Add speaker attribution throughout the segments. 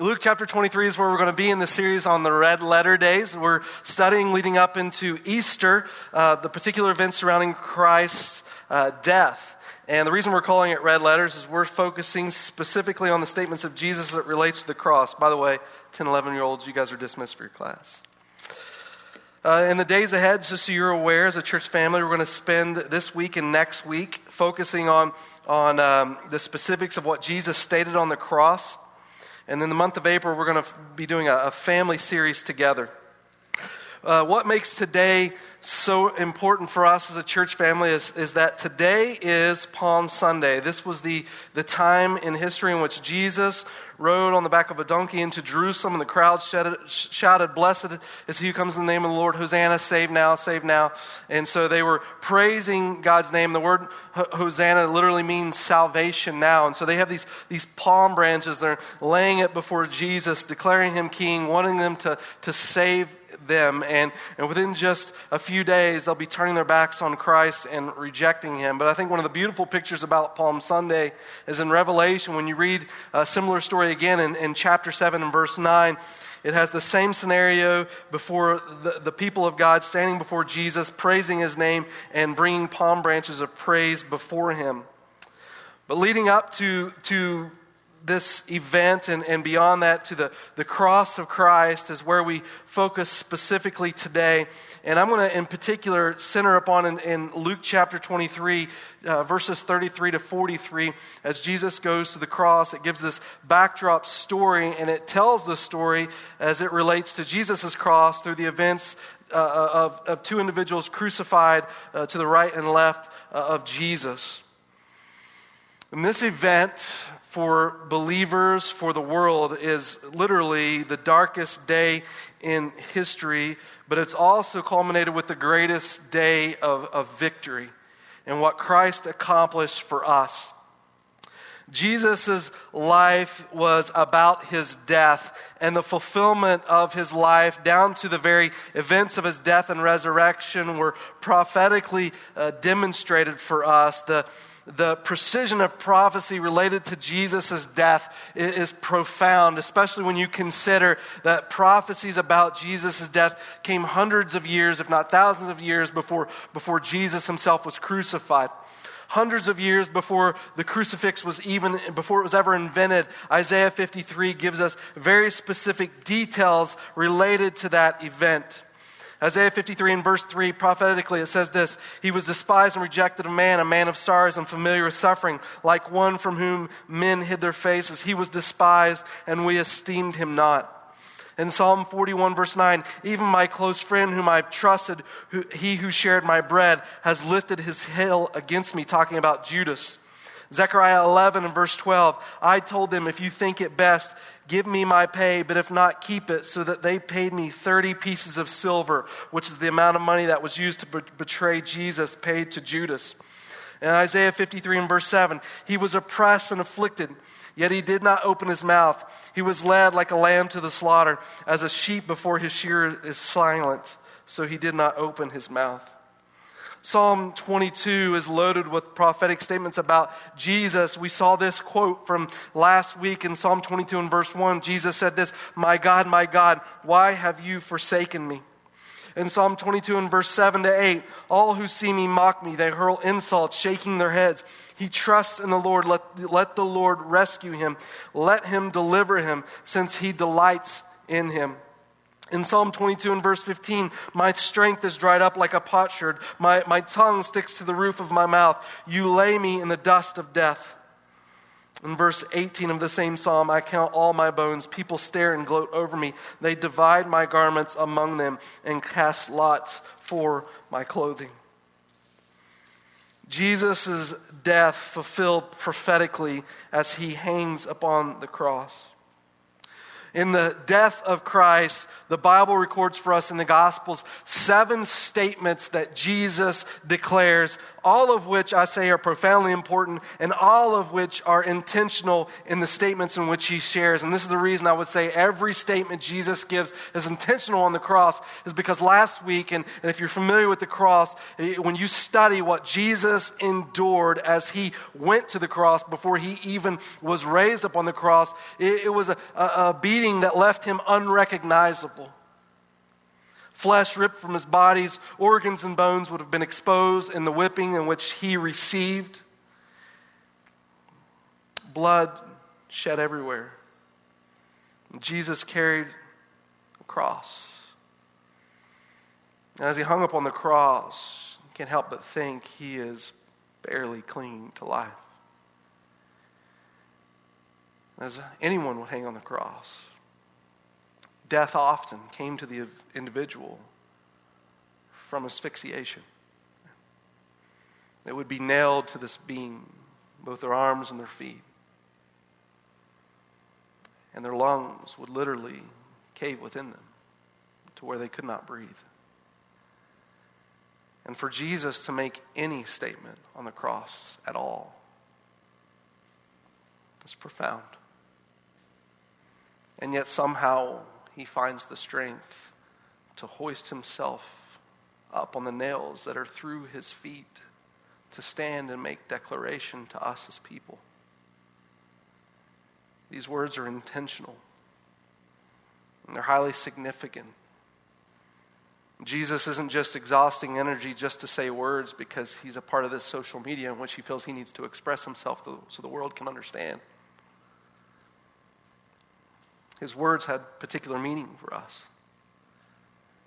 Speaker 1: Luke chapter 23 is where we're going to be in the series on the red letter days. We're studying leading up into Easter, uh, the particular events surrounding Christ's uh, death. And the reason we're calling it red letters is we're focusing specifically on the statements of Jesus that relates to the cross. By the way, 10, 11 year olds, you guys are dismissed for your class. Uh, in the days ahead, just so you're aware, as a church family, we're going to spend this week and next week focusing on, on um, the specifics of what Jesus stated on the cross. And in the month of April, we're going to be doing a, a family series together. Uh, what makes today so important for us as a church family is, is that today is Palm Sunday. This was the, the time in history in which Jesus rode on the back of a donkey into Jerusalem, and the crowd shouted, shouted Blessed is he who comes in the name of the Lord, Hosanna, save now, save now. And so they were praising God's name. The word Hosanna literally means salvation now. And so they have these, these palm branches, they're laying it before Jesus, declaring him king, wanting them to, to save them. And, and within just a few days, they'll be turning their backs on Christ and rejecting him. But I think one of the beautiful pictures about Palm Sunday is in Revelation, when you read a similar story again in, in chapter 7 and verse 9. It has the same scenario before the, the people of God standing before Jesus, praising his name, and bringing palm branches of praise before him. But leading up to, to this event and, and beyond that to the, the cross of Christ is where we focus specifically today. And I'm going to, in particular, center upon in, in Luke chapter 23, uh, verses 33 to 43. As Jesus goes to the cross, it gives this backdrop story, and it tells the story as it relates to Jesus' cross through the events uh, of, of two individuals crucified uh, to the right and left uh, of Jesus. And this event for believers, for the world, is literally the darkest day in history, but it's also culminated with the greatest day of, of victory and what Christ accomplished for us. Jesus' life was about his death and the fulfillment of his life, down to the very events of his death and resurrection, were prophetically uh, demonstrated for us. The, the precision of prophecy related to Jesus' death is, profound, especially when you consider that prophecies about Jesus' death came hundreds of years, if not thousands of years, before, before Jesus himself was crucified. Hundreds of years before the crucifix was even, before it was ever invented, Isaiah 53 gives us very specific details related to that event. Isaiah 53 and verse 3, prophetically, it says this He was despised and rejected of man, a man of sorrows and familiar with suffering, like one from whom men hid their faces. He was despised, and we esteemed him not. In Psalm 41, verse 9, even my close friend whom I've trusted, who, he who shared my bread, has lifted his heel against me, talking about Judas. Zechariah 11 and verse 12, I told them, if you think it best, Give me my pay, but if not, keep it, so that they paid me 30 pieces of silver, which is the amount of money that was used to betray Jesus, paid to Judas. In Isaiah 53 and verse 7, he was oppressed and afflicted, yet he did not open his mouth. He was led like a lamb to the slaughter, as a sheep before his shearer is silent, so he did not open his mouth. Psalm 22 is loaded with prophetic statements about Jesus. We saw this quote from last week in Psalm 22 and verse 1. Jesus said this, My God, my God, why have you forsaken me? In Psalm 22 and verse 7 to 8, all who see me mock me. They hurl insults, shaking their heads. He trusts in the Lord. Let, let the Lord rescue him. Let him deliver him, since he delights in him. In Psalm 22 and verse 15, my strength is dried up like a potsherd. My, my tongue sticks to the roof of my mouth. You lay me in the dust of death. In verse 18 of the same psalm, I count all my bones. People stare and gloat over me. They divide my garments among them and cast lots for my clothing. Jesus' death fulfilled prophetically as he hangs upon the cross. In the death of Christ, the Bible records for us in the Gospels seven statements that Jesus declares, all of which I say are profoundly important, and all of which are intentional in the statements in which he shares. And this is the reason I would say every statement Jesus gives is intentional on the cross, is because last week, and, and if you're familiar with the cross, eh, when you study what Jesus endured as he went to the cross before he even was raised up on the cross, it, it was a, a, a beating that left him unrecognizable. Flesh ripped from his body's organs and bones would have been exposed in the whipping in which he received. Blood shed everywhere. Jesus carried a cross. And as he hung up on the cross, you can't help but think he is barely clinging to life. As anyone would hang on the cross. Death often came to the individual from asphyxiation. They would be nailed to this beam, both their arms and their feet. And their lungs would literally cave within them to where they could not breathe. And for Jesus to make any statement on the cross at all is profound. And yet, somehow, he finds the strength to hoist himself up on the nails that are through his feet to stand and make declaration to us as people. These words are intentional and they're highly significant. Jesus isn't just exhausting energy just to say words because he's a part of this social media in which he feels he needs to express himself so the world can understand. His words had particular meaning for us.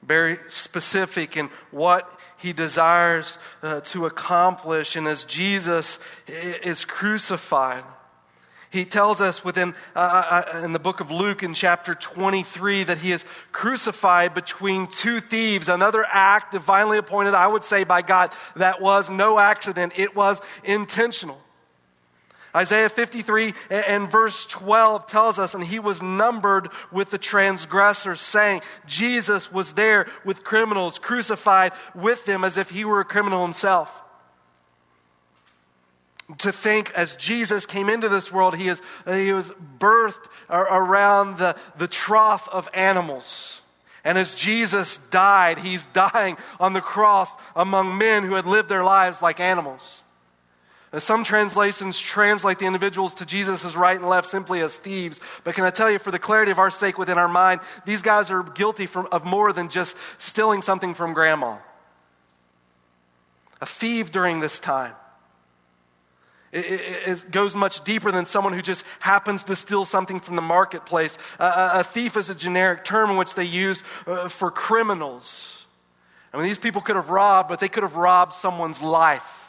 Speaker 1: Very specific in what he desires uh, to accomplish. And as Jesus is crucified, he tells us within uh, uh, uh, in the book of Luke in chapter 23 that he is crucified between two thieves. Another act divinely appointed, I would say, by God. That was no accident. It was intentional. Isaiah 53 and verse 12 tells us, and he was numbered with the transgressors, saying, Jesus was there with criminals, crucified with them as if he were a criminal himself. To think as Jesus came into this world, he, is, he was birthed around the, the trough of animals. And as Jesus died, he's dying on the cross among men who had lived their lives like animals. Some translations translate the individuals to Jesus' right and left simply as thieves. But can I tell you, for the clarity of our sake within our mind, these guys are guilty from, of more than just stealing something from grandma. A thief during this time. It, it, it, goes much deeper than someone who just happens to steal something from the marketplace. A thief is a generic term in which they use uh, for criminals. I mean, these people could have robbed, but they could have robbed someone's life.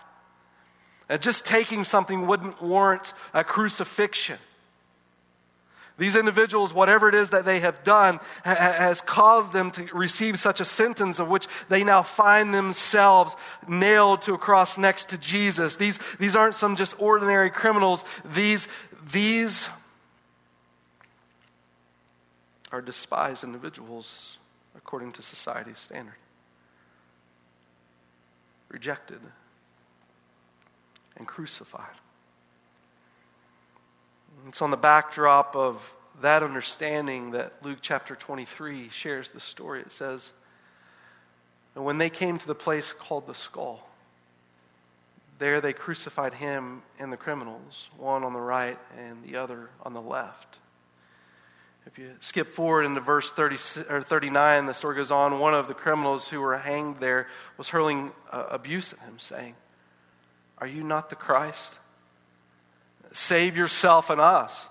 Speaker 1: And just taking something wouldn't warrant a crucifixion. These individuals, whatever it is that they have done, ha- has caused them to receive such a sentence of which they now find themselves nailed to a cross next to Jesus. These, these aren't some just ordinary criminals. These, these are despised individuals according to society's standard. Rejected and crucified. It's on the backdrop of that understanding that Luke chapter 23 shares the story. It says, And when they came to the place called the skull, there they crucified him and the criminals, one on the right and the other on the left. If you skip forward into verse 30, or 39, the story goes on. One of the criminals who were hanged there was hurling uh, abuse at him, saying, are you not the Christ? Save yourself and us.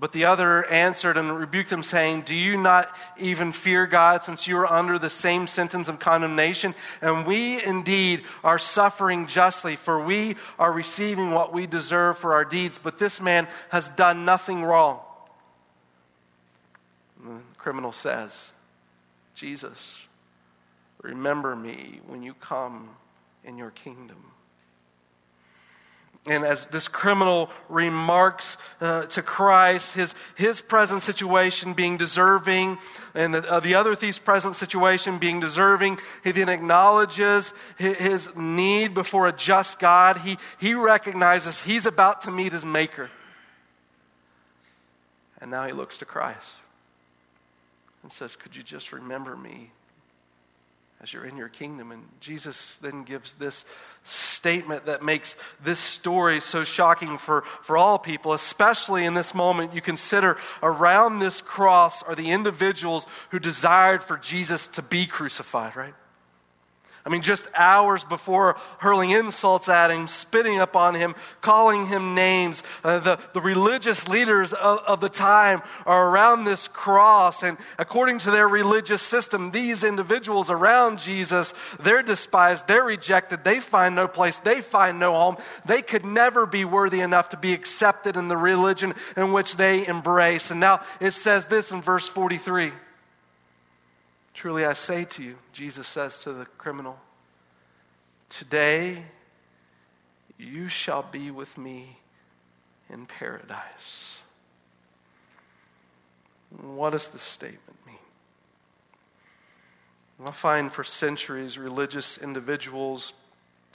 Speaker 1: But the other answered and rebuked them, saying, Do you not even fear God, since you are under the same sentence of condemnation? And we indeed are suffering justly, for we are receiving what we deserve for our deeds. But this man has done nothing wrong. And the criminal says, Jesus, remember me when you come in your kingdom. And as this criminal remarks uh, to Christ, his, his present situation being deserving, and the, uh, the other thief's present situation being deserving, he then acknowledges his, his need before a just God. He, he recognizes he's about to meet his Maker. And now he looks to Christ and says, Could you just remember me as you're in your kingdom. And Jesus then gives this statement that makes this story so shocking for, for all people, especially in this moment. You consider around this cross are the individuals who desired for Jesus to be crucified, right? I mean, just hours before hurling insults at him, spitting upon him, calling him names, uh, the, the religious leaders of, of the time are around this cross. And according to their religious system, these individuals around Jesus, they're despised, they're rejected, they find no place, they find no home. They could never be worthy enough to be accepted in the religion in which they embrace. And now it says this in verse 43. Truly I say to you, Jesus says to the criminal, today you shall be with me in paradise. What does this statement mean? I find for centuries religious individuals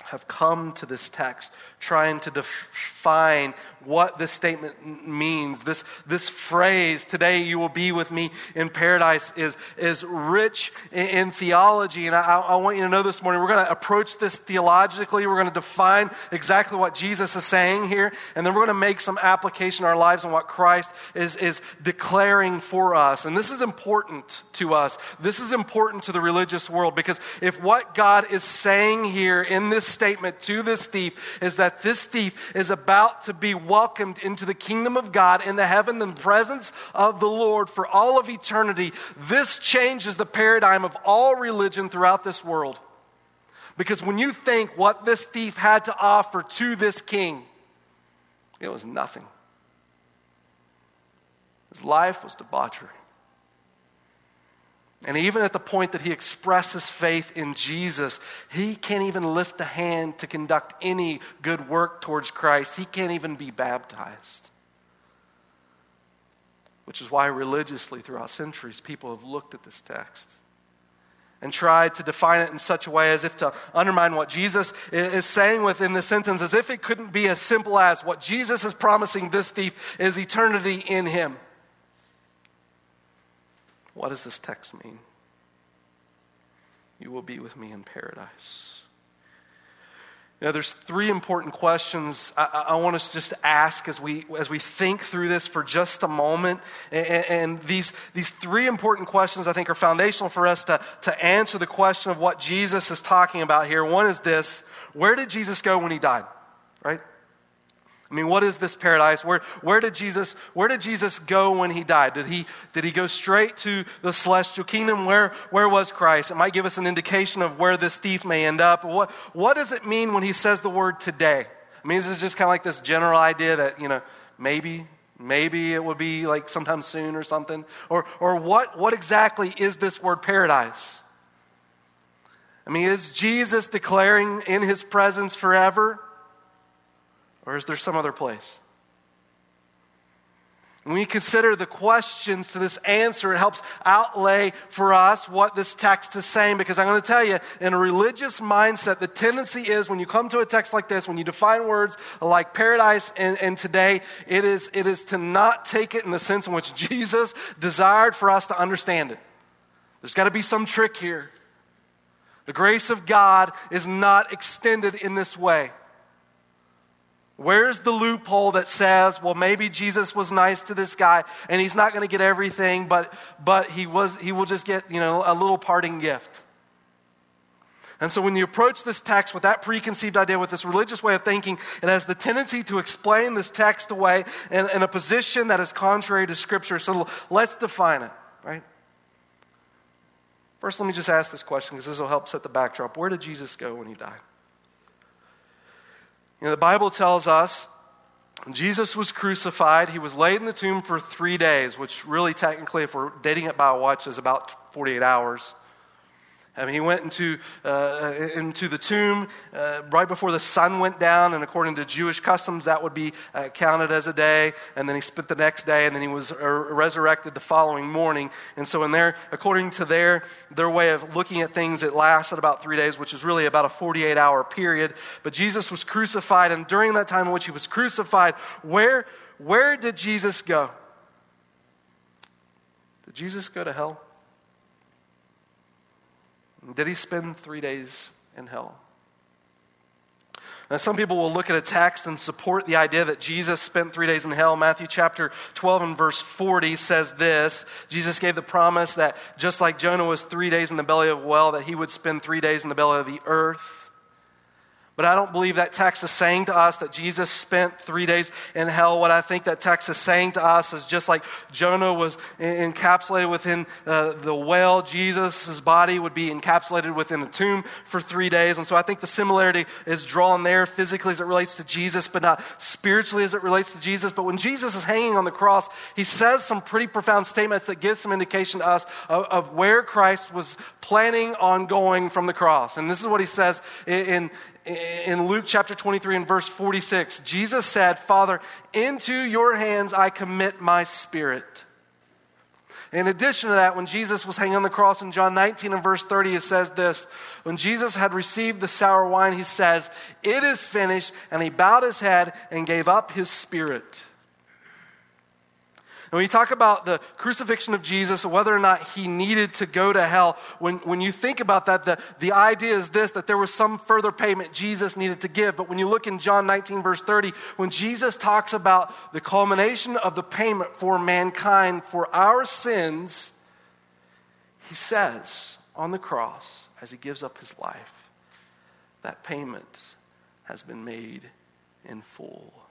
Speaker 1: have come to this text trying to define what this statement means. This, this phrase, today you will be with me in paradise, is, is rich in, in theology. And I, I, want you to know this morning, we're going to approach this theologically. We're going to define exactly what Jesus is saying here. And then we're going to make some application in our lives on what Christ is, is declaring for us. And this is important to us. This is important to the religious world because if what God is saying here in this statement to this thief is that this thief is about to be welcomed into the kingdom of God in the heaven, the presence of the Lord for all of eternity. This changes the paradigm of all religion throughout this world. Because when you think what this thief had to offer to this king, it was nothing. His life was debauchery. And even at the point that he expresses faith in Jesus, he can't even lift a hand to conduct any good work towards Christ. He can't even be baptized. Which is why religiously throughout centuries, people have looked at this text and tried to define it in such a way as if to undermine what Jesus is saying within the sentence, as if it couldn't be as simple as what Jesus is promising this thief is eternity in him. What does this text mean? You will be with me in paradise. Now, there's three important questions I, I, want us just to ask as we, as we think through this for just a moment. And, and, these, these three important questions I think are foundational for us to, to answer the question of what Jesus is talking about here. One is this Where did Jesus go when he died? Right? I mean, what is this paradise? Where, where, did Jesus, where did Jesus go when he died? Did he, did he go straight to the celestial kingdom? Where, where was Christ? It might give us an indication of where this thief may end up. What, what does it mean when he says the word today? I mean, is it just kind of like this general idea that, you know, maybe, maybe it would be like sometime soon or something? Or, or what, what exactly is this word paradise? I mean, is Jesus declaring in his presence forever? Or is there some other place? When we consider the questions to this answer, it helps outlay for us what this text is saying. Because I'm going to tell you, in a religious mindset, the tendency is when you come to a text like this, when you define words like paradise and, and today, it is, it is to not take it in the sense in which Jesus desired for us to understand it. There's got to be some trick here. The grace of God is not extended in this way. Where's the loophole that says, well, maybe Jesus was nice to this guy and he's not going to get everything, but, but he, was, he will just get, you know, a little parting gift. And so when you approach this text with that preconceived idea, with this religious way of thinking, it has the tendency to explain this text away in, in a position that is contrary to Scripture. So let's define it, right? First, let me just ask this question because this will help set the backdrop. Where did Jesus go when he died? You know, the Bible tells us Jesus was crucified. He was laid in the tomb for three days, which really technically, if we're dating it by a watch, is about 48 hours. I mean, he went into, uh, into the tomb uh, right before the sun went down, and according to Jewish customs, that would be uh, counted as a day. And then he spent the next day, and then he was uh, resurrected the following morning. And so, in their, according to their, their way of looking at things, it lasted about three days, which is really about a 48 hour period. But Jesus was crucified, and during that time in which he was crucified, where, where did Jesus go? Did Jesus go to hell? Did he spend three days in hell? Now, some people will look at a text and support the idea that Jesus spent three days in hell. Matthew chapter 12 and verse 40 says this Jesus gave the promise that just like Jonah was three days in the belly of a whale, that he would spend three days in the belly of the earth. But I don't believe that text is saying to us that Jesus spent three days in hell. What I think that text is saying to us is just like Jonah was encapsulated within uh, the whale, Jesus' body would be encapsulated within a tomb for three days. And so I think the similarity is drawn there physically as it relates to Jesus, but not spiritually as it relates to Jesus. But when Jesus is hanging on the cross, he says some pretty profound statements that give some indication to us of, of where Christ was planning on going from the cross. And this is what he says in, in Luke chapter 23 and verse 46, Jesus said, Father, into your hands I commit my spirit. In addition to that, when Jesus was hanging on the cross in John 19 and verse 30, it says this When Jesus had received the sour wine, he says, It is finished. And he bowed his head and gave up his spirit. And when you talk about the crucifixion of Jesus, whether or not he needed to go to hell, when, when you think about that, the, the idea is this that there was some further payment Jesus needed to give. But when you look in John 19, verse 30, when Jesus talks about the culmination of the payment for mankind for our sins, he says on the cross, as he gives up his life, that payment has been made in full.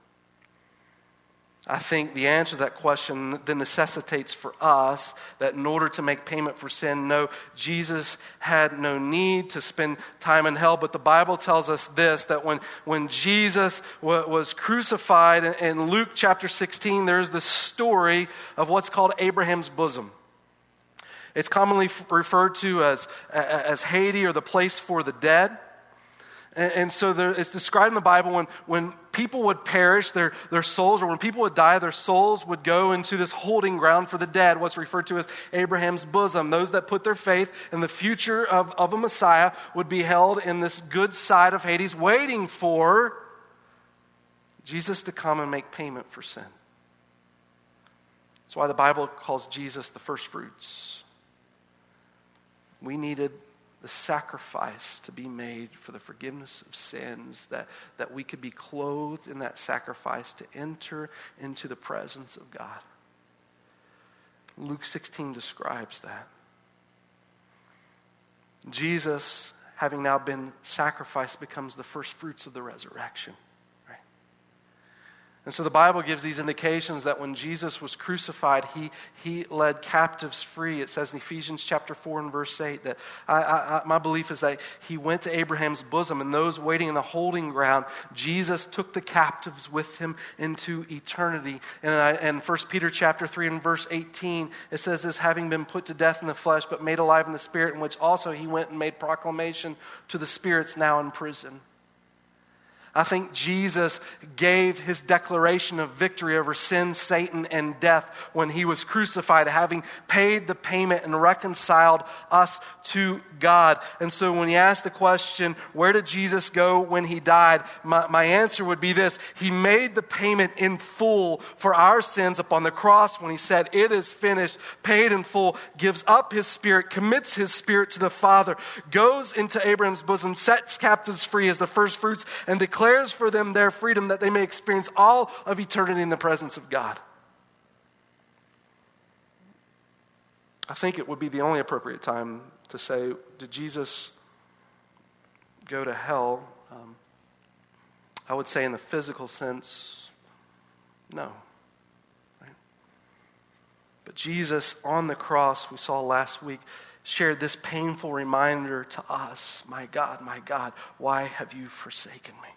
Speaker 1: I think the answer to that question then necessitates for us that in order to make payment for sin, no, Jesus had no need to spend time in hell. But the Bible tells us this that when, when Jesus w- was crucified in, in Luke chapter 16, there's the story of what's called Abraham's bosom. It's commonly f- referred to as, as Hades or the place for the dead. And, and so there, it's described in the Bible when, when people would perish, their, their souls, or when people would die, their souls would go into this holding ground for the dead, what's referred to as Abraham's bosom. Those that put their faith in the future of, of a Messiah would be held in this good side of Hades, waiting for Jesus to come and make payment for sin. That's why the Bible calls Jesus the first fruits. We needed the sacrifice to be made for the forgiveness of sins, that, that we could be clothed in that sacrifice to enter into the presence of God. Luke 16 describes that. Jesus, having now been sacrificed, becomes the first fruits of the resurrection. And so the Bible gives these indications that when Jesus was crucified, he, he led captives free. It says in Ephesians chapter 4 and verse 8 that I, I, my belief is that he went to Abraham's bosom, and those waiting in the holding ground, Jesus took the captives with him into eternity. And in 1 Peter chapter 3 and verse 18, it says this, having been put to death in the flesh, but made alive in the spirit, in which also he went and made proclamation to the spirits now in prison. I think Jesus gave his declaration of victory over sin, Satan, and death when he was crucified, having paid the payment and reconciled us to God. And so when you ask the question, where did Jesus go when he died? My, my answer would be this He made the payment in full for our sins upon the cross when he said, It is finished, paid in full, gives up his spirit, commits his spirit to the Father, goes into Abraham's bosom, sets captives free as the first fruits, and declares declares for them their freedom that they may experience all of eternity in the presence of God. I think it would be the only appropriate time to say, Did Jesus go to hell? Um, I would say, in the physical sense, no. Right? But Jesus on the cross, we saw last week, shared this painful reminder to us My God, my God, why have you forsaken me?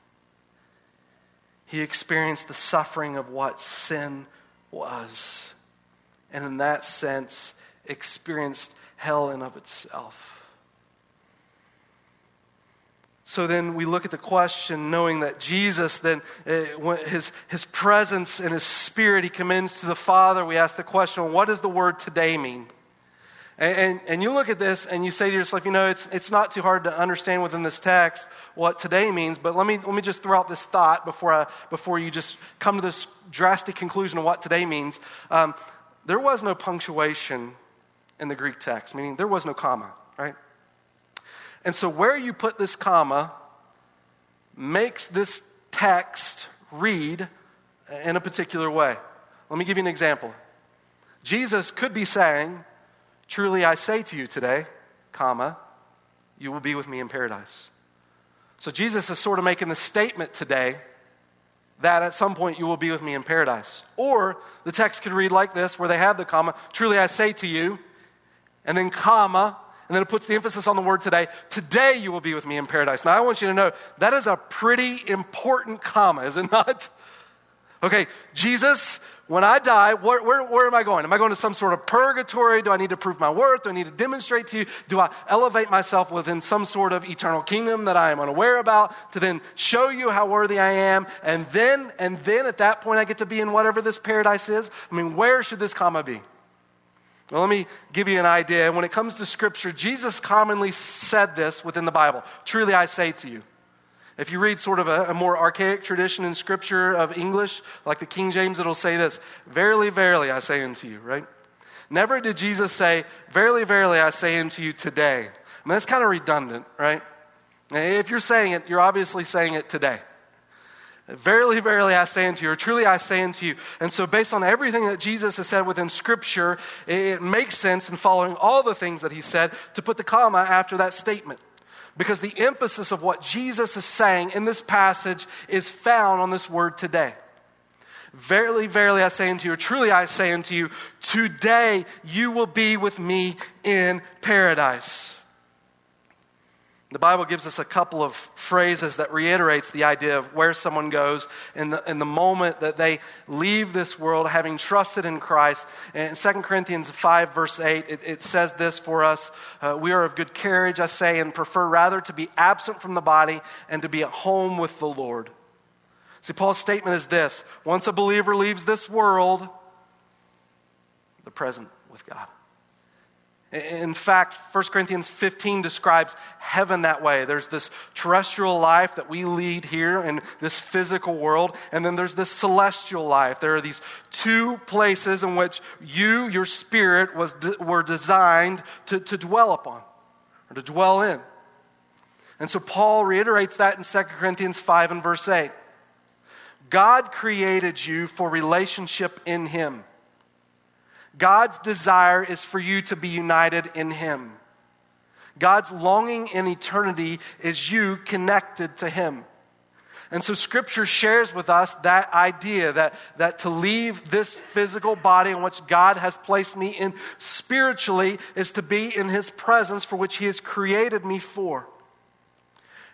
Speaker 1: He experienced the suffering of what sin was. And in that sense, experienced hell in of itself. So then we look at the question, knowing that Jesus, then uh, his, his presence and his spirit, he commends to the Father. We ask the question, what does the word today mean? And, and, and, you look at this and you say to yourself, you know, it's, it's not too hard to understand within this text what today means, but let me, let me just throw out this thought before, I, before you just come to this drastic conclusion of what today means. Um, there was no punctuation in the Greek text, meaning there was no comma, right? And so, where you put this comma makes this text read in a particular way. Let me give you an example. Jesus could be saying, Truly I say to you today, comma, you will be with me in paradise. So Jesus is sort of making the statement today that at some point you will be with me in paradise. Or the text could read like this, where they have the comma, truly I say to you, and then comma, and then it puts the emphasis on the word today. Today you will be with me in paradise. Now I want you to know that is a pretty important comma, is it not? Okay, Jesus, when I die, where, where, where, am I going? Am I going to some sort of purgatory? Do I need to prove my worth? Do I need to demonstrate to you? Do I elevate myself within some sort of eternal kingdom that I am unaware about to then show you how worthy I am? And then, and then at that point, I get to be in whatever this paradise is? I mean, where should this comma be? Well, let me give you an idea. When it comes to Scripture, Jesus commonly said this within the Bible Truly I say to you. If you read sort of a, a, more archaic tradition in Scripture of English, like the King James, it'll say this Verily, verily, I say unto you, right? Never did Jesus say, Verily, verily, I say unto you today. I mean, that's kind of redundant, right? If you're saying it, you're obviously saying it today. Verily, verily, I say unto you, or truly I say unto you. And so, based on everything that Jesus has said within Scripture, it makes sense in following all the things that he said to put the comma after that statement. Because the emphasis of what Jesus is saying in this passage is found on this word today. Verily, verily, I say unto you, or truly I say unto you, today you will be with me in paradise. The Bible gives us a couple of phrases that reiterates the idea of where someone goes in the, in the moment that they leave this world having trusted in Christ. In 2 Corinthians 5, verse 8, it, it says this for us uh, We are of good carriage, I say, and prefer rather to be absent from the body and to be at home with the Lord. See, Paul's statement is this once a believer leaves this world, the present with God. In fact, 1 Corinthians 15 describes heaven that way. There's this terrestrial life that we lead here in this physical world, and then there's this celestial life. There are these two places in which you, your spirit, was, were designed to, to dwell upon, or to dwell in. And so Paul reiterates that in 2 Corinthians 5 and verse 8. God created you for relationship in Him. God's desire is for you to be united in Him. God's longing in eternity is you connected to Him. And so Scripture shares with us that idea that, that to leave this physical body in which God has placed me in spiritually is to be in His presence for which He has created me for.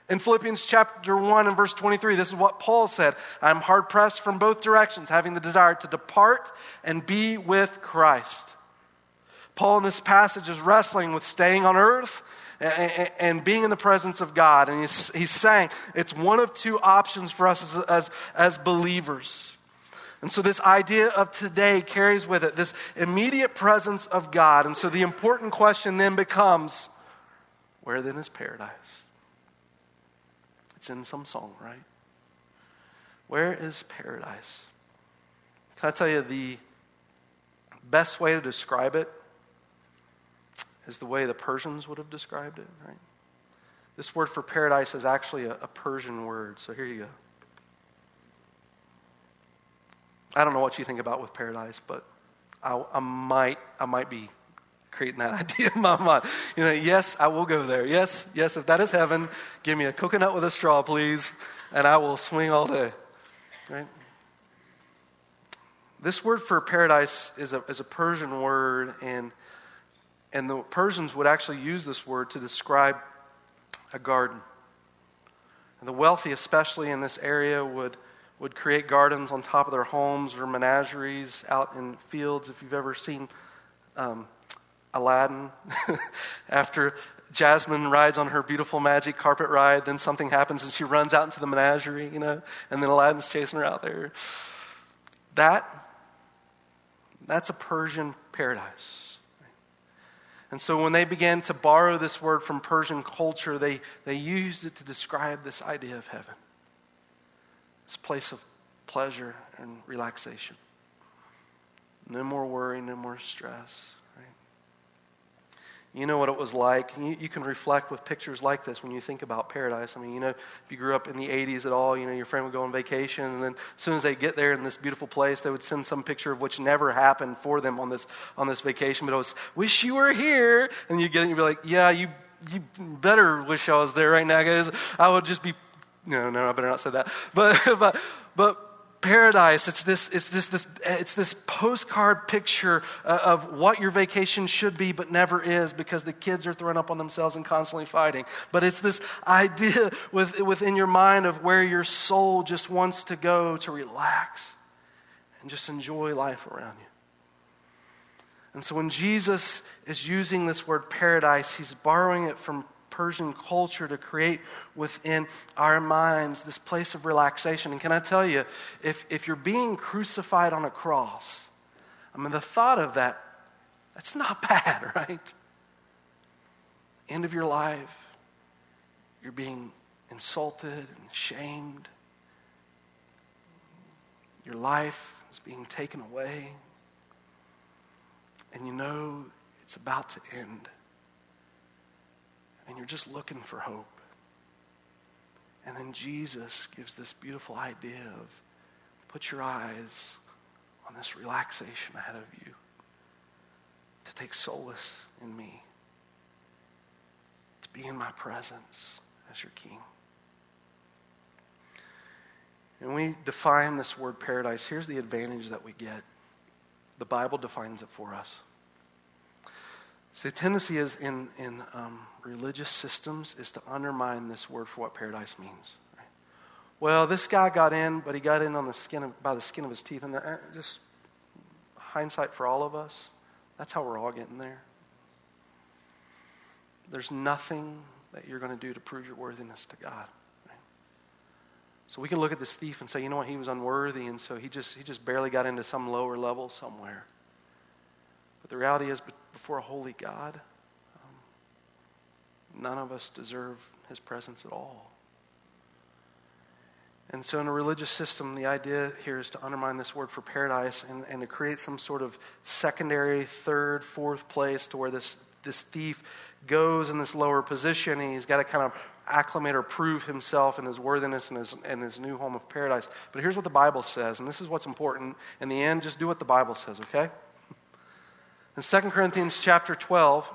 Speaker 1: In Philippians chapter 1 and verse 23, this is what Paul said I'm hard pressed from both directions, having the desire to depart and be with Christ. Paul in this passage is wrestling with staying on earth and being in the presence of God. And he's, saying it's one of two options for us as, as, as believers. And so, this idea of today carries with it this immediate presence of God. And so, the important question then becomes where then is paradise? It's in some song, right? Where is paradise? Can I tell you the best way to describe it is the way the Persians would have described it, right? This word for paradise is actually a, a Persian word, so here you go. I don't know what you think about with paradise, but I, I might, I might be creating that idea in my mind. You know, yes, I will go there. Yes, yes, if that is heaven, give me a coconut with a straw, please, and I will swing all day. Right? This word for paradise is a, is a Persian word, and, and the Persians would actually use this word to describe a garden. And the wealthy, especially in this area, would, would create gardens on top of their homes or menageries out in fields. If you've ever seen um, Aladdin, after Jasmine rides on her beautiful magic carpet ride, then something happens and she runs out into the menagerie, you know, and then Aladdin's chasing her out there. That, that's a Persian paradise. And so when they began to borrow this word from Persian culture, they, they used it to describe this idea of heaven this place of pleasure and relaxation. No more worry, no more stress. You know what it was like. You, you, can reflect with pictures like this when you think about paradise. I mean, you know, if you grew up in the 80s at all, you know, your friend would go on vacation, and then as soon as they get there in this beautiful place, they would send some picture of which never happened for them on this, on this vacation. But it was, wish you were here. And you get it, and you'd be like, yeah, you, you better wish I was there right now, guys. I would just be, no, no, I better not say that. But, but, but paradise. It's this, it's this, this, it's this postcard picture uh, of what your vacation should be, but never is because the kids are throwing up on themselves and constantly fighting. But it's this idea with, within your mind of where your soul just wants to go to relax and just enjoy life around you. And so when Jesus is using this word paradise, he's borrowing it from Persian culture to create within our minds this place of relaxation. And can I tell you, if, if you're being crucified on a cross, I mean, the thought of that, that's not bad, right? End of your life, you're being insulted and shamed. Your life is being taken away. And you know it's about to end and you're just looking for hope. And then Jesus gives this beautiful idea of put your eyes on this relaxation ahead of you to take solace in me, to be in my presence as your king. And we define this word paradise. Here's the advantage that we get the Bible defines it for us. So the tendency is in, in um, religious systems is to undermine this word for what paradise means. Right? Well, this guy got in, but he got in on the skin of, by the skin of his teeth. And uh, just hindsight for all of us, that's how we're all getting there. There's nothing that you're going to do to prove your worthiness to God. So we can look at this thief and say, you know what, he was unworthy, and so he just, he just barely got into some lower level somewhere. But the reality is, before a holy God, um, none of us deserve his presence at all. And so, in a religious system, the idea here is to undermine this word for paradise and, and to create some sort of secondary, third, fourth place to where this, this thief goes in this lower position and he's got to kind of acclimate or prove himself and his worthiness and his, and his new home of paradise. But here's what the Bible says, and this is what's important. In the end, just do what the Bible says, okay? In 2 Corinthians chapter 12,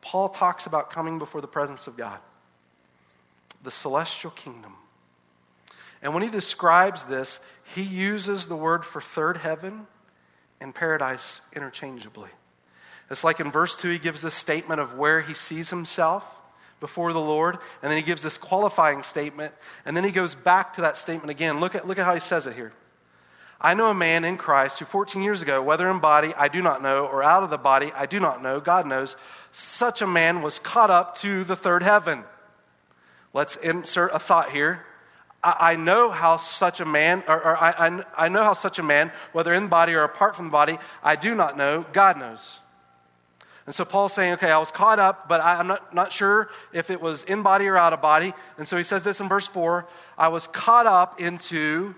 Speaker 1: Paul talks about coming before the presence of God, the celestial kingdom. And when he describes this, he uses the word for third heaven and paradise interchangeably. It's like in verse 2, he gives this statement of where he sees himself before the Lord, and then he gives this qualifying statement, and then he goes back to that statement again. Look at, look at how he says it here. I know a man in Christ who 14 years ago, whether in body, I do not know, or out of the body, I do not know, God knows, such a man was caught up to the third heaven. Let's insert a thought here. I, know how such a man, or, or I, I, I know how such a man, whether in body or apart from the body, I do not know, God knows. And so Paul's saying, okay, I was caught up, but I, am not, not sure if it was in body or out of body. And so he says this in verse 4 I was caught up into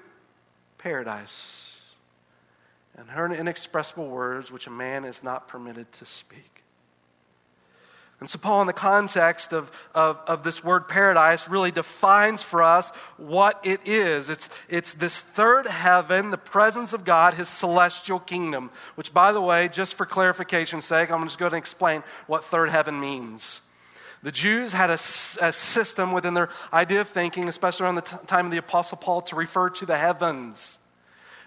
Speaker 1: paradise and heard inexpressible words which a man is not permitted to speak. And so, Paul, in the context of, of, of, this word paradise, really defines for us what it is. It's, it's this third heaven, the presence of God, his celestial kingdom. Which, by the way, just for clarification's sake, I'm just going to explain what third heaven means. The Jews had a, a system within their idea of thinking, especially around the t- time of the Apostle Paul, to refer to the heavens.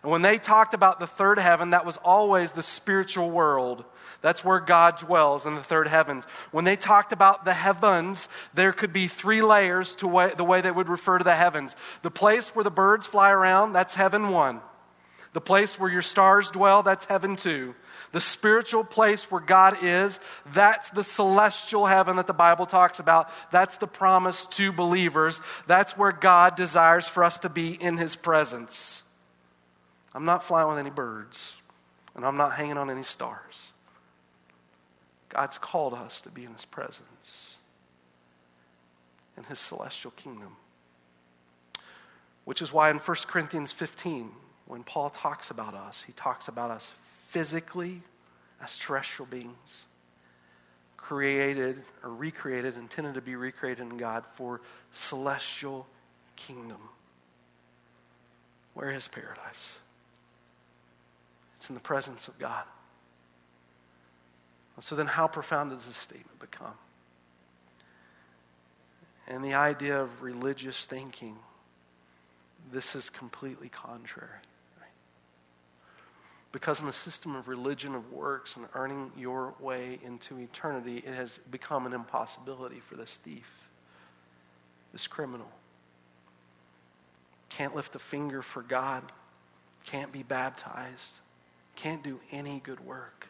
Speaker 1: And when they talked about the third heaven, that was always the spiritual world. That's where God dwells in the third heavens. When they talked about the heavens, there could be three layers to way, the way they would refer to the heavens. The place where the birds fly around, that's heaven one. The place where your stars dwell, that's heaven two. The spiritual place where God is, that's the celestial heaven that the Bible talks about. That's the promise to believers. That's where God desires for us to be in His presence. I'm not flying with any birds, and I'm not hanging on any stars. God's called us to be in His presence, in His celestial kingdom. Which is why in 1 Corinthians 15, when Paul talks about us, he talks about us physically as terrestrial beings, created or recreated, intended to be recreated in God for celestial kingdom. Where is paradise? It's in the presence of God. So then, how profound does this statement become? And the idea of religious thinking, this is completely contrary. Because in the system of religion of works and earning your way into eternity, it has become an impossibility for this thief, this criminal. Can't lift a finger for God, can't be baptized, can't do any good work.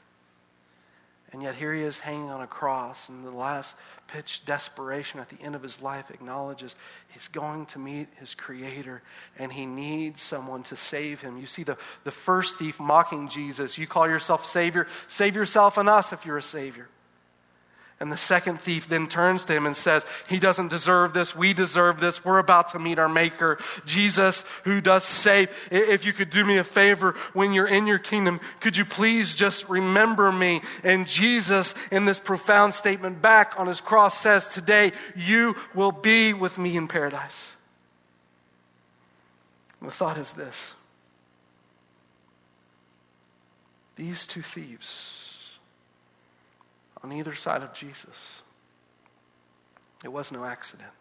Speaker 1: And yet here he is hanging on a cross, and the last pitch desperation at the end of his life acknowledges he's going to meet his creator and he needs someone to save him. You see the, the first thief mocking Jesus. You call yourself Savior, save yourself and us if you're a Savior. And the second thief then turns to him and says, He doesn't deserve this. We deserve this. We're about to meet our Maker. Jesus, who does save. If you could do me a favor when you're in your kingdom, could you please just remember me? And Jesus, in this profound statement back on his cross, says, Today you will be with me in paradise. The thought is this these two thieves on either side of Jesus. It was no accident,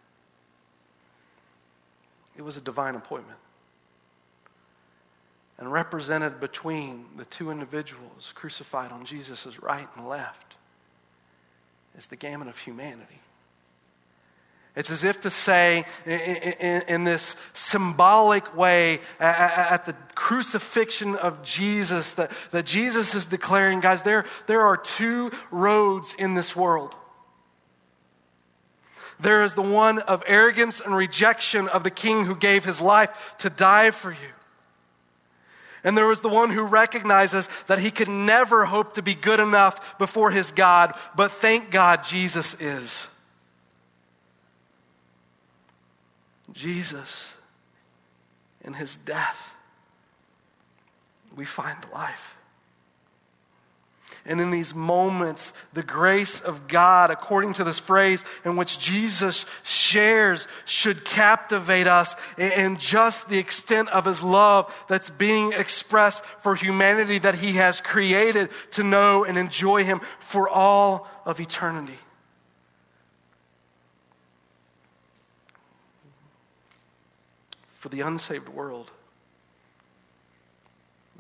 Speaker 1: it was a divine appointment. And represented between the two individuals crucified on Jesus' right and left is the gamut of humanity. It's as if to say, in, this symbolic way, at the crucifixion of Jesus, that, that Jesus is declaring, guys, there, there are two roads in this world. There is the one of arrogance and rejection of the king who gave his life to die for you. And there was the one who recognizes that he could never hope to be good enough before his God, but thank God Jesus is. Jesus, in his death, we find life. And in these moments, the grace of God, according to this phrase in which Jesus shares, should captivate us in just the extent of his love that's being expressed for humanity that he has created to know and enjoy him for all of eternity. For the unsaved world.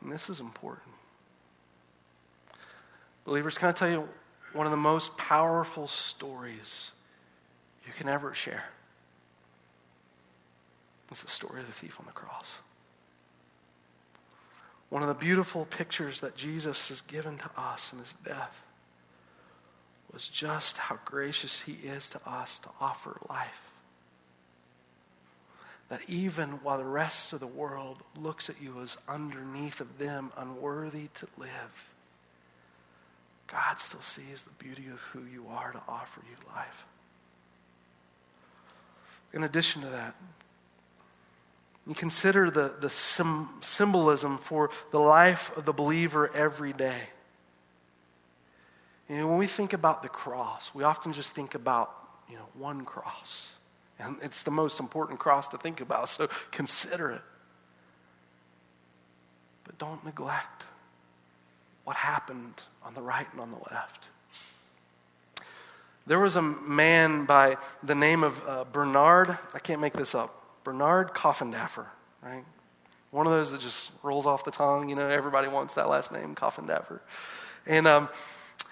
Speaker 1: And this is important. Believers, can I tell you one of the most powerful stories you can ever share? It's the story of the thief on the cross. One of the beautiful pictures that Jesus has given to us in his death was just how gracious he is to us to offer life that even while the rest of the world looks at you as underneath of them, unworthy to live, God still sees the beauty of who you are to offer you life. In addition to that, you consider the, the sim, symbolism for the life of the believer every day. You know, when we think about the cross, we often just think about, you know, one cross. And it's the most important cross to think about, so consider it. But don't neglect what happened on the right and on the left. There was a man by the name of uh, Bernard, I can't make this up, Bernard Coffindaffer, right? One of those that just rolls off the tongue. You know, everybody wants that last name, Coffindaffer. And um,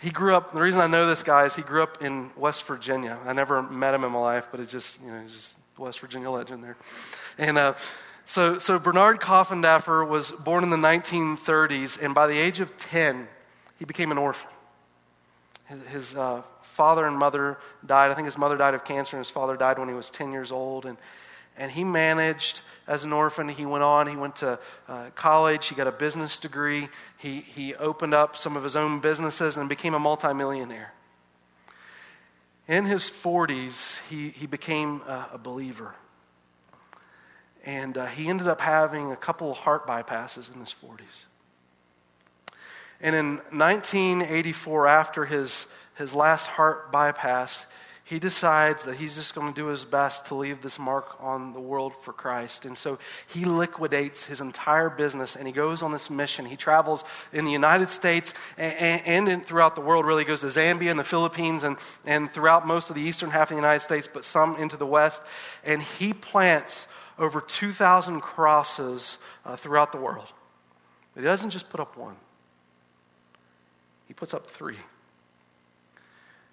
Speaker 1: he grew up, the reason I know this guy is he grew up in West Virginia. I never met him in my life, but it just, you know, he's just West Virginia legend there. And uh, So, so Bernard Coffindaffer was born in the 1930s, and by the age of 10, he became an orphan. His, his uh, father and mother died. I think his mother died of cancer, and his father died when he was 10 years old. And, and he managed as an orphan. He went on, he went to uh, college, he got a business degree, he, he opened up some of his own businesses and became a multimillionaire. In his 40s, he, he became a, a believer. And uh, he ended up having a couple heart bypasses in his 40s. And in 1984, after his, his last heart bypass, he decides that he's just going to do his best to leave this mark on the world for Christ. And so he liquidates his entire business and he goes on this mission. He travels in the United States and, and in, throughout the world, really. He goes to Zambia and the Philippines and, and throughout most of the eastern half of the United States, but some into the west. And he plants over 2,000 crosses uh, throughout the world. But he doesn't just put up one, he puts up three.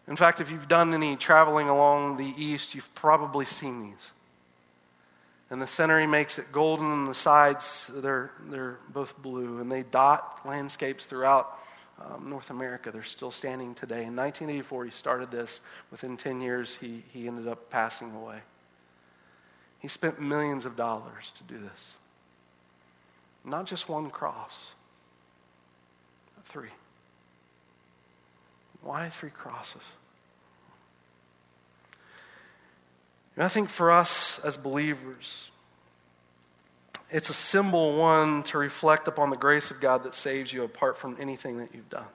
Speaker 1: In fact, if you've done any traveling along the east, you've probably seen these. And the center he makes it golden, and the sides they're they're both blue, and they dot landscapes throughout um, North America. They're still standing today. In 1984, he started this. Within 10 years, he he ended up passing away. He spent millions of dollars to do this. Not just one cross, three. Why three crosses? And I think for us as believers, it's a symbol, one, to reflect upon the grace of God that saves you apart from anything that you've done.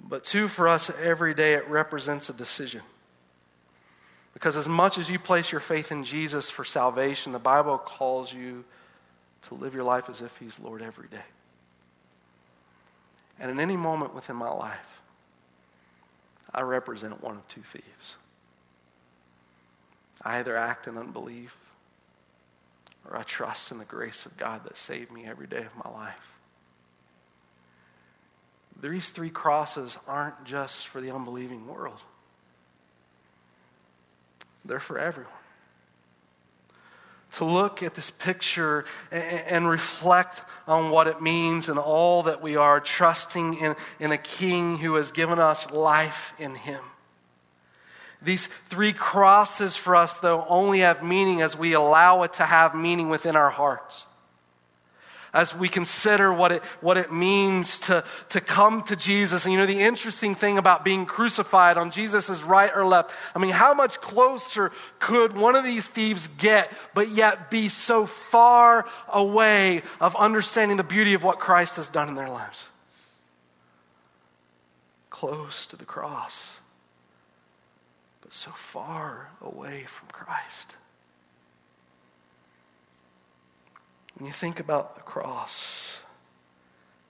Speaker 1: But two, for us every day, it represents a decision. Because as much as you place your faith in Jesus for salvation, the Bible calls you to live your life as if He's Lord every day. And in any moment within my life, I represent one of two thieves. I either act in unbelief or I trust in the grace of God that saved me every day of my life. These three crosses aren't just for the unbelieving world, they're for everyone to look at this picture and, reflect on what it means and all that we are, trusting in, in a king who has given us life in him. These three crosses for us, though, only have meaning as we allow it to have meaning within our hearts as we consider what it, what it means to, to come to Jesus. And you know, the interesting thing about being crucified on Jesus' right or left, I mean, how much closer could one of these thieves get, but yet be so far away of understanding the beauty of what Christ has done in their lives? Close to the cross, but so far away from Christ. When you think about the cross,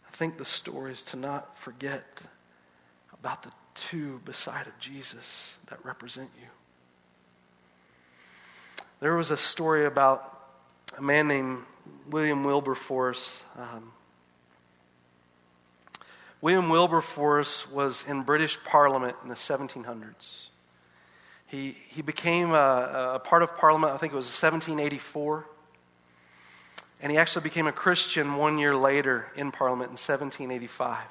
Speaker 1: I think the story is to not forget about the two beside of Jesus that represent you. There was a story about a man named William Wilberforce. Um, William Wilberforce was in British Parliament in the 1700s. He, he became a, a part of Parliament, I think it was 1784. And he actually became a Christian one year later in Parliament in 1785.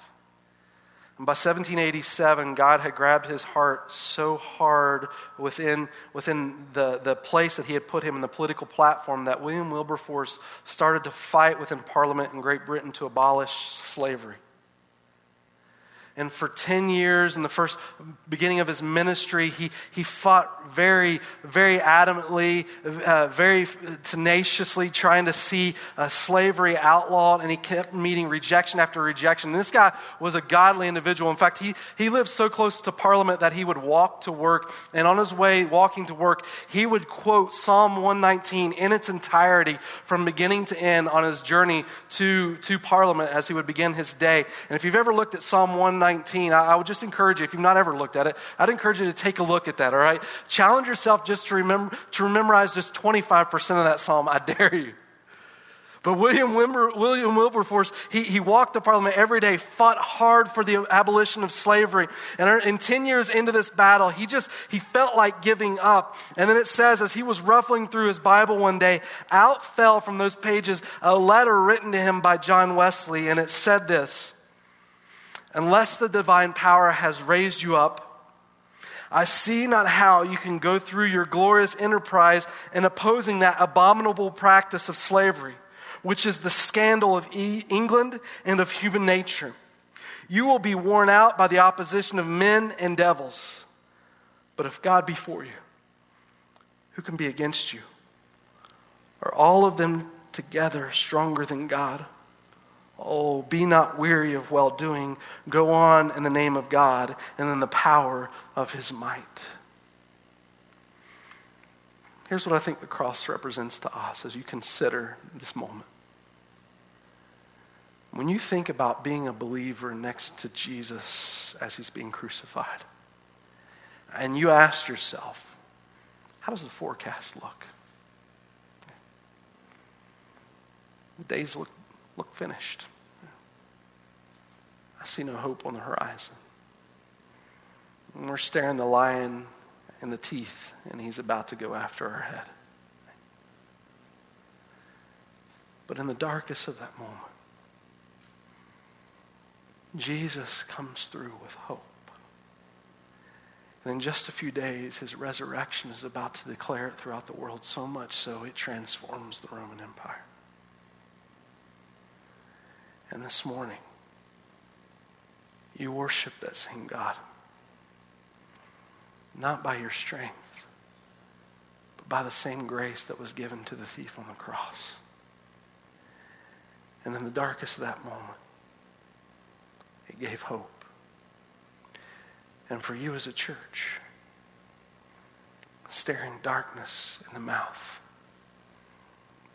Speaker 1: And by 1787, God had grabbed his heart so hard within, within the, the place that he had put him in the political platform that William Wilberforce started to fight within Parliament in Great Britain to abolish slavery. And for 10 years, in the first beginning of his ministry, he, he fought very, very adamantly, uh, very tenaciously, trying to see uh, slavery outlawed. And he kept meeting rejection after rejection. And this guy was a godly individual. In fact, he, he lived so close to Parliament that he would walk to work. And on his way walking to work, he would quote Psalm 119 in its entirety from beginning to end on his journey to, to Parliament as he would begin his day. And if you've ever looked at Psalm 119, 19, I, I would just encourage you, if you've not ever looked at it, I'd encourage you to take a look at that, all right? Challenge yourself just to remember to memorize just 25% of that psalm. I dare you. But William, Wimber, William Wilberforce, he, he walked the parliament every day, fought hard for the abolition of slavery. And in 10 years into this battle, he just, he felt like giving up. And then it says, as he was ruffling through his Bible one day, out fell from those pages a letter written to him by John Wesley. And it said this, Unless the divine power has raised you up, I see not how you can go through your glorious enterprise in opposing that abominable practice of slavery, which is the scandal of e- England and of human nature. You will be worn out by the opposition of men and devils. But if God be for you, who can be against you? Are all of them together stronger than God? Oh, be not weary of well doing. Go on in the name of God and in the power of his might. Here's what I think the cross represents to us as you consider this moment. When you think about being a believer next to Jesus as he's being crucified, and you ask yourself, how does the forecast look? The days look look finished. I see no hope on the horizon. And we're staring the lion in the teeth, and he's about to go after our head. But in the darkest of that moment, Jesus comes through with hope. And in just a few days, his resurrection is about to declare it throughout the world so much so it transforms the Roman Empire. And this morning, you worship that same God. Not by your strength, but by the same grace that was given to the thief on the cross. And in the darkest of that moment, it gave hope. And for you as a church, staring darkness in the mouth,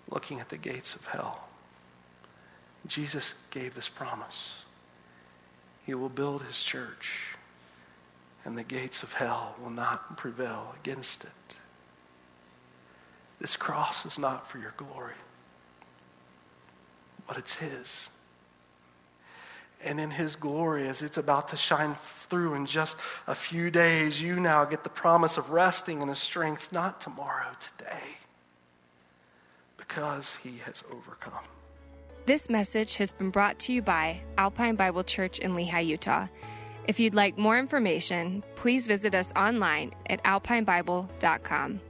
Speaker 1: looking at the gates of hell, Jesus gave this promise. He will build his church, and the gates of hell will not prevail against it. This cross is not for your glory, but it's his. And in his glory, as it's about to shine through in just a few days, you now get the promise of resting in his strength, not tomorrow, today, because he has overcome.
Speaker 2: This message has been brought to you by Alpine Bible Church in Lehi, Utah. If you'd like more information, please visit us online at alpinebible.com.